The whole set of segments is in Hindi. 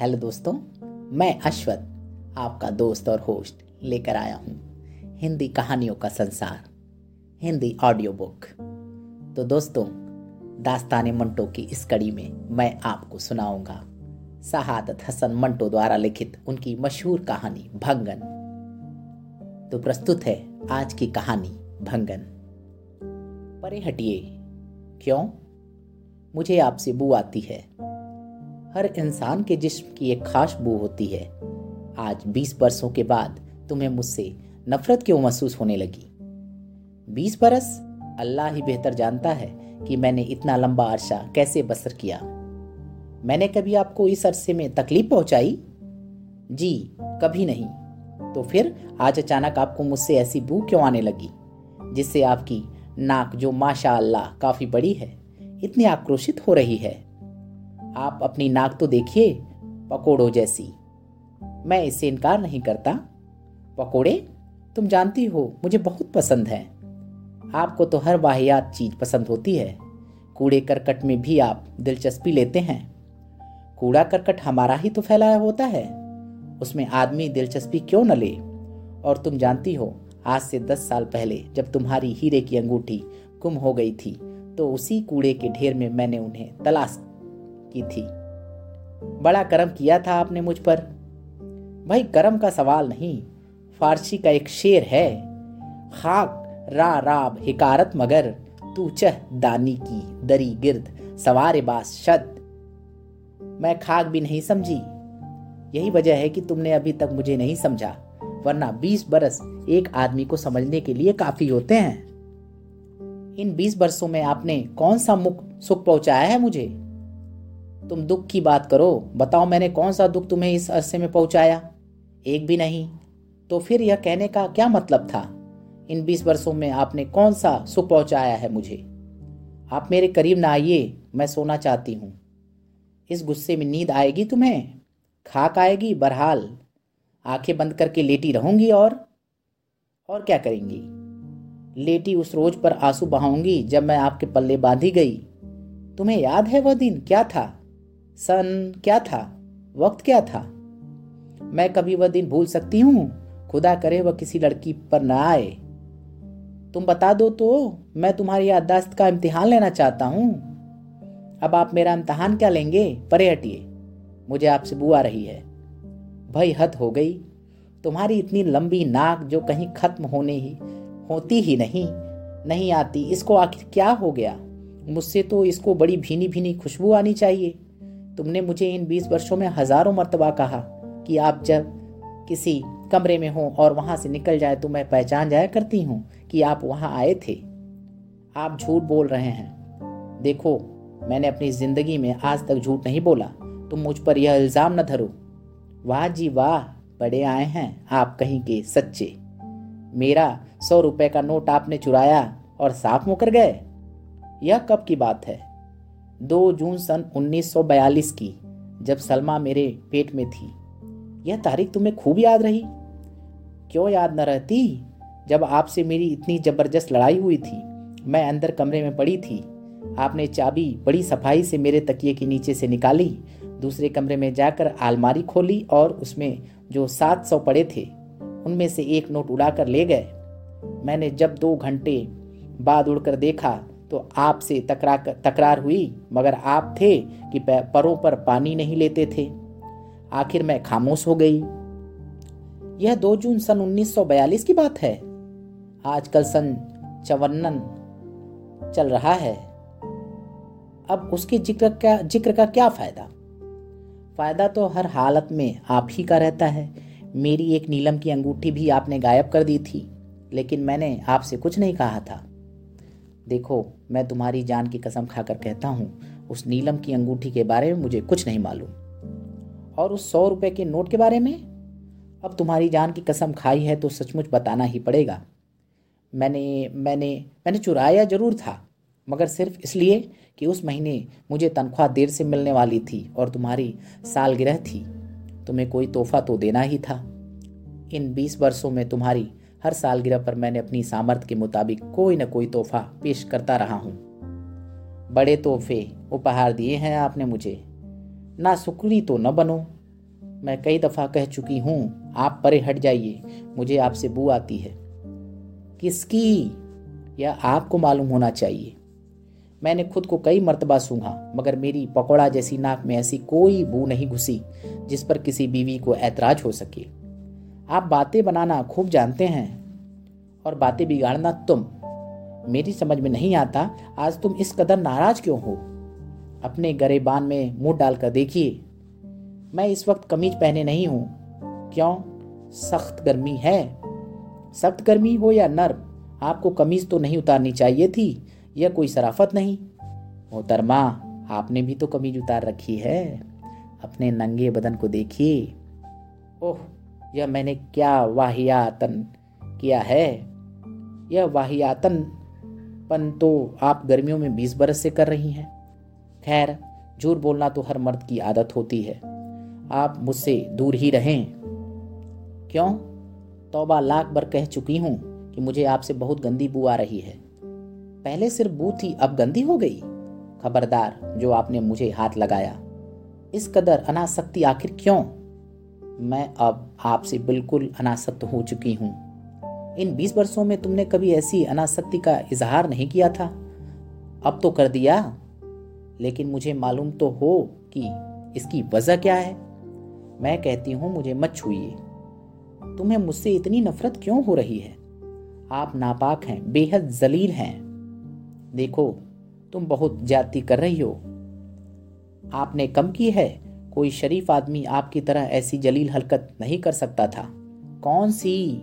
हेलो दोस्तों, मैं अश्वत आपका दोस्त और होस्ट लेकर आया हूँ हिंदी कहानियों का संसार, हिंदी ऑडियो बुक तो दोस्तों दास्तान मंटो की इस कड़ी में मैं आपको सुनाऊँगा। शहादत हसन मंटो द्वारा लिखित उनकी मशहूर कहानी भंगन। तो प्रस्तुत है आज की कहानी भंगन। परे हटिए, क्यों? मुझे आपसे बू आती है। हर इंसान के जिस्म की एक खास बू होती है। आज बीस बरसों के बाद तुम्हें मुझसे नफरत क्यों महसूस होने लगी? बीस बरस? अल्लाह ही बेहतर जानता है कि मैंने इतना लंबा अरसा कैसे बसर किया। मैंने कभी आपको इस अरसे में तकलीफ़ पहुंचाई? जी, कभी नहीं। तो फिर आज अचानक आपको मुझसे ऐसी बू क्यों आने लगी, जिससे आपकी नाक जो माशा अल्लाह काफ़ी बड़ी है, इतनी आक्रोशित हो रही है? आप अपनी नाक तो देखिए, पकोड़ों जैसी। मैं इससे इनकार नहीं करता। पकोड़े, तुम जानती हो, मुझे बहुत पसंद है। आपको तो हर वाहियात चीज़ पसंद होती है। कूड़े करकट में भी आप दिलचस्पी लेते हैं। कूड़ा करकट हमारा ही तो फैलाया होता है। उसमें आदमी दिलचस्पी क्यों न ले? और तुम जानती हो, आज से दस साल पहले जब तुम्हारी हीरे की अंगूठी गुम हो गई थी तो उसी कूड़े के ढेर में मैंने उन्हें तलाश की थी। बड़ा करम किया था आपने मुझ पर। भाई, करम का सवाल नहीं, फारसी का एक शेर है। खाक, रा, राब, हिकारत मगर तू चह दानी की दरी गिर्द, सवार बास शद। मैं खाक भी नहीं समझी। यही वजह है कि तुमने अभी तक मुझे नहीं समझा, वरना बीस बरस एक आदमी को समझने के लिए काफ़ी होते हैं। इन बीस बरसों में आपने कौन सा मुख सुख पहुँचाया है मुझे? तुम दुख की बात करो। बताओ मैंने कौन सा दुख तुम्हें इस अरसे में पहुँचाया? एक भी नहीं। तो फिर यह कहने का क्या मतलब था? इन बीस वर्षों में आपने कौन सा सुख पहुँचाया है मुझे? आप मेरे करीब ना आइए, मैं सोना चाहती हूँ। इस गुस्से में नींद आएगी तुम्हें? खाक आएगी बहरहाल आँखें बंद करके लेटी रहूँगी और? और क्या करेंगी? लेटी उस रोज पर आँसू बहाऊँगी जब मैं आपके पल्ले बांधी गई। तुम्हें याद है वह दिन? क्या था? सन क्या था? वक्त क्या था? मैं कभी वह दिन भूल सकती हूँ। खुदा करे वह किसी लड़की पर ना आए। तुम बता दो तो मैं तुम्हारी याददाश्त का इम्तिहान लेना चाहता हूँ। अब आप मेरा इम्तहान क्या लेंगे? परे हटिए। मुझे आपसे बुआ रही है। भाई हद हो गई। तुम्हारी इतनी लंबी नाक जो कहीं खत्म होने ही, होती ही नहीं नहीं आती, इसको आखिर क्या हो गया? मुझसे तो इसको बड़ी भीनी भीनी खुशबू आनी चाहिए। तुमने मुझे इन बीस वर्षों में हज़ारों मरतबा कहा कि आप जब किसी कमरे में हो और वहाँ से निकल जाए तो मैं पहचान जाया करती हूँ कि आप वहाँ आए थे। आप झूठ बोल रहे हैं। देखो, मैंने अपनी ज़िंदगी में आज तक झूठ नहीं बोला। तुम मुझ पर यह इल्ज़ाम न धरो। वाह जी वाह, बड़े आए हैं आप कहीं के सच्चे। मेरा सौ रुपए का नोट आपने चुराया और साफ़ मुकर गए। यह कब की बात है? दो जून सन 1942 की, जब सलमा मेरे पेट में थी। यह तारीख तुम्हें खूब याद रही? क्यों याद न रहती? जब आपसे मेरी इतनी ज़बरदस्त लड़ाई हुई थी, मैं अंदर कमरे में पड़ी थी। आपने चाबी बड़ी सफ़ाई से मेरे तकिए के नीचे से निकाली, दूसरे कमरे में जाकर आलमारी खोली और उसमें जो सात सौ पड़े थे, उनमें से एक नोट उड़ाकर ले गए। मैंने जब दो घंटे बाद उड़कर देखा तो आपसे तकरा तकरार हुई, मगर आप थे कि परों पर पानी नहीं लेते थे। आखिर मैं खामोश हो गई। यह दो जून सन 1942 की बात है। आजकल सन चवन्नन चल रहा है। अब उसके ज़िक्र का ज़िक्र का क्या फ़ायदा? फ़ायदा तो हर हालत में आप ही का रहता है। मेरी एक नीलम की अंगूठी भी आपने गायब कर दी थी, लेकिन मैंने आपसे कुछ नहीं कहा था। देखो, मैं तुम्हारी जान की कसम खाकर कहता हूँ, उस नीलम की अंगूठी के बारे में मुझे कुछ नहीं मालूम। और उस सौ रुपए के नोट के बारे में? अब तुम्हारी जान की कसम खाई है तो सचमुच बताना ही पड़ेगा। मैंने मैंने मैंने चुराया ज़रूर था, मगर सिर्फ़ इसलिए कि उस महीने मुझे तनख्वाह देर से मिलने वाली थी और तुम्हारी सालगिरह थी। तुम्हें कोई तोहफा तो देना ही था। इन बीस वर्षों में तुम्हारी हर सालगिरह पर मैंने अपनी सामर्थ्य के मुताबिक कोई न कोई तोहफा पेश करता रहा हूँ। बड़े तोहफे, उपहार दिए हैं आपने मुझे। ना सुकरी तो न बनो। मैं कई दफ़ा कह चुकी हूँ, आप परे हट जाइए, मुझे आपसे बू आती है। किसकी? यह आपको मालूम होना चाहिए। मैंने खुद को कई मर्तबा सूंघा, मगर मेरी पकौड़ा जैसी नाक में ऐसी कोई बू नहीं घुसी, जिस पर किसी बीवी को ऐतराज हो सके। आप बातें बनाना खूब जानते हैं और बातें बिगाड़ना तुम। मेरी समझ में नहीं आता आज तुम इस कदर नाराज़ क्यों हो? अपने गरेबान में मुँह डालकर देखिए। मैं इस वक्त कमीज पहने नहीं हूँ। क्यों? सख्त गर्मी है। सख्त गर्मी हो या नर्म, आपको कमीज तो नहीं उतारनी चाहिए थी यह कोई शराफत नहीं? मोहतरमा, आपने भी तो कमीज उतार रखी है। अपने नंगे बदन को देखिए। ओह यह मैंने क्या वाहियातन किया है? यह वाहियातन पन तो आप गर्मियों में बीस बरस से कर रही हैं। खैर, झूठ बोलना तो हर मर्द की आदत होती है। आप मुझसे दूर ही रहें। क्यों? तौबा लाख बार कह चुकी हूँ कि मुझे आपसे बहुत गंदी बू आ रही है। पहले सिर्फ़ बू थी, अब गंदी हो गई। खबरदार, जो आपने मुझे हाथ लगाया। इस कदर अनासक्ति आखिर क्यों? मैं अब आपसे बिल्कुल अनासक्त हो चुकी हूँ। इन बीस वर्षों में तुमने कभी ऐसी अनासक्ति का इजहार नहीं किया था? अब तो कर दिया। लेकिन मुझे मालूम तो हो कि इसकी वजह क्या है। मैं कहती हूँ, मुझे मत छूइए। तुम्हें मुझसे इतनी नफरत क्यों हो रही है? आप नापाक हैं, बेहद जलील हैं। देखो, तुम बहुत ज्यादती कर रही हो। आपने कम की है कोई शरीफ आदमी आपकी तरह ऐसी जलील हरकत नहीं कर सकता था। कौन सी?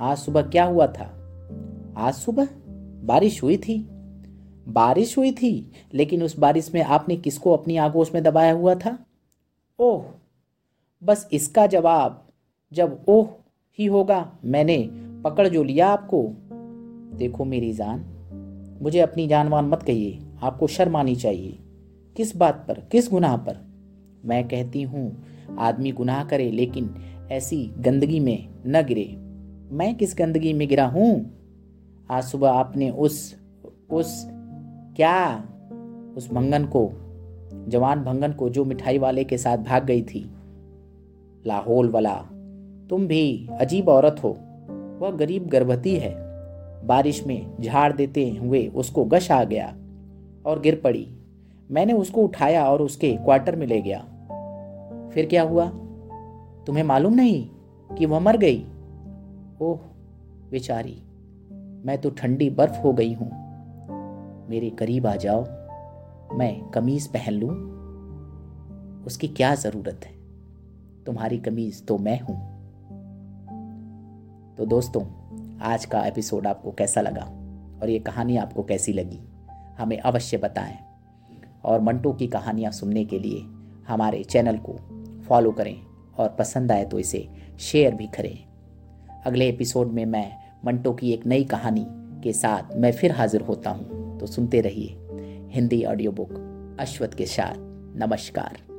आज सुबह क्या हुआ था? आज सुबह बारिश हुई थी। बारिश हुई थी, लेकिन उस बारिश में आपने किसको अपनी आगोश में दबाया हुआ था? ओह, बस इसका जवाब, जब ओह ही होगा, मैंने पकड़ जो लिया आपको। देखो मेरी जान, मुझे अपनी जानवान मत कहिए, आपको शर्म आनी चाहिए। किस बात पर, किस गुनाह पर? मैं कहती हूँ, आदमी गुनाह करे, लेकिन ऐसी गंदगी में न गिरे। मैं किस गंदगी में गिरा हूँ? आज सुबह आपने उस उस, क्या? उस भंगन को, जवान भंगन को जो मिठाई वाले के साथ भाग गई थी। लाहौल वाला, तुम भी अजीब औरत हो। वह गरीब गर्भवती है। बारिश में झाड़ देते हुए उसको गश आ गया और गिर पड़ी। मैंने उसको उठाया और उसके क्वार्टर में ले गया। फिर क्या हुआ? तुम्हें मालूम नहीं कि वह मर गई? ओह, बेचारी, मैं तो ठंडी बर्फ़ हो गई हूँ। मेरे करीब आ जाओ, मैं कमीज पहन लूँ। उसकी क्या ज़रूरत है? तुम्हारी कमीज तो मैं हूँ। तो दोस्तों, आज का एपिसोड आपको कैसा लगा? और ये कहानी आपको कैसी लगी? हमें अवश्य बताएँ। और मंटो की कहानियाँ सुनने के लिए हमारे चैनल को फॉलो करें और पसंद आए तो इसे शेयर भी करें। अगले एपिसोड में मैं, मंटो की एक नई कहानी के साथ मैं फिर हाजिर होता हूँ। तो सुनते रहिए हिंदी ऑडियो बुक अश्वत के साथ। नमस्कार।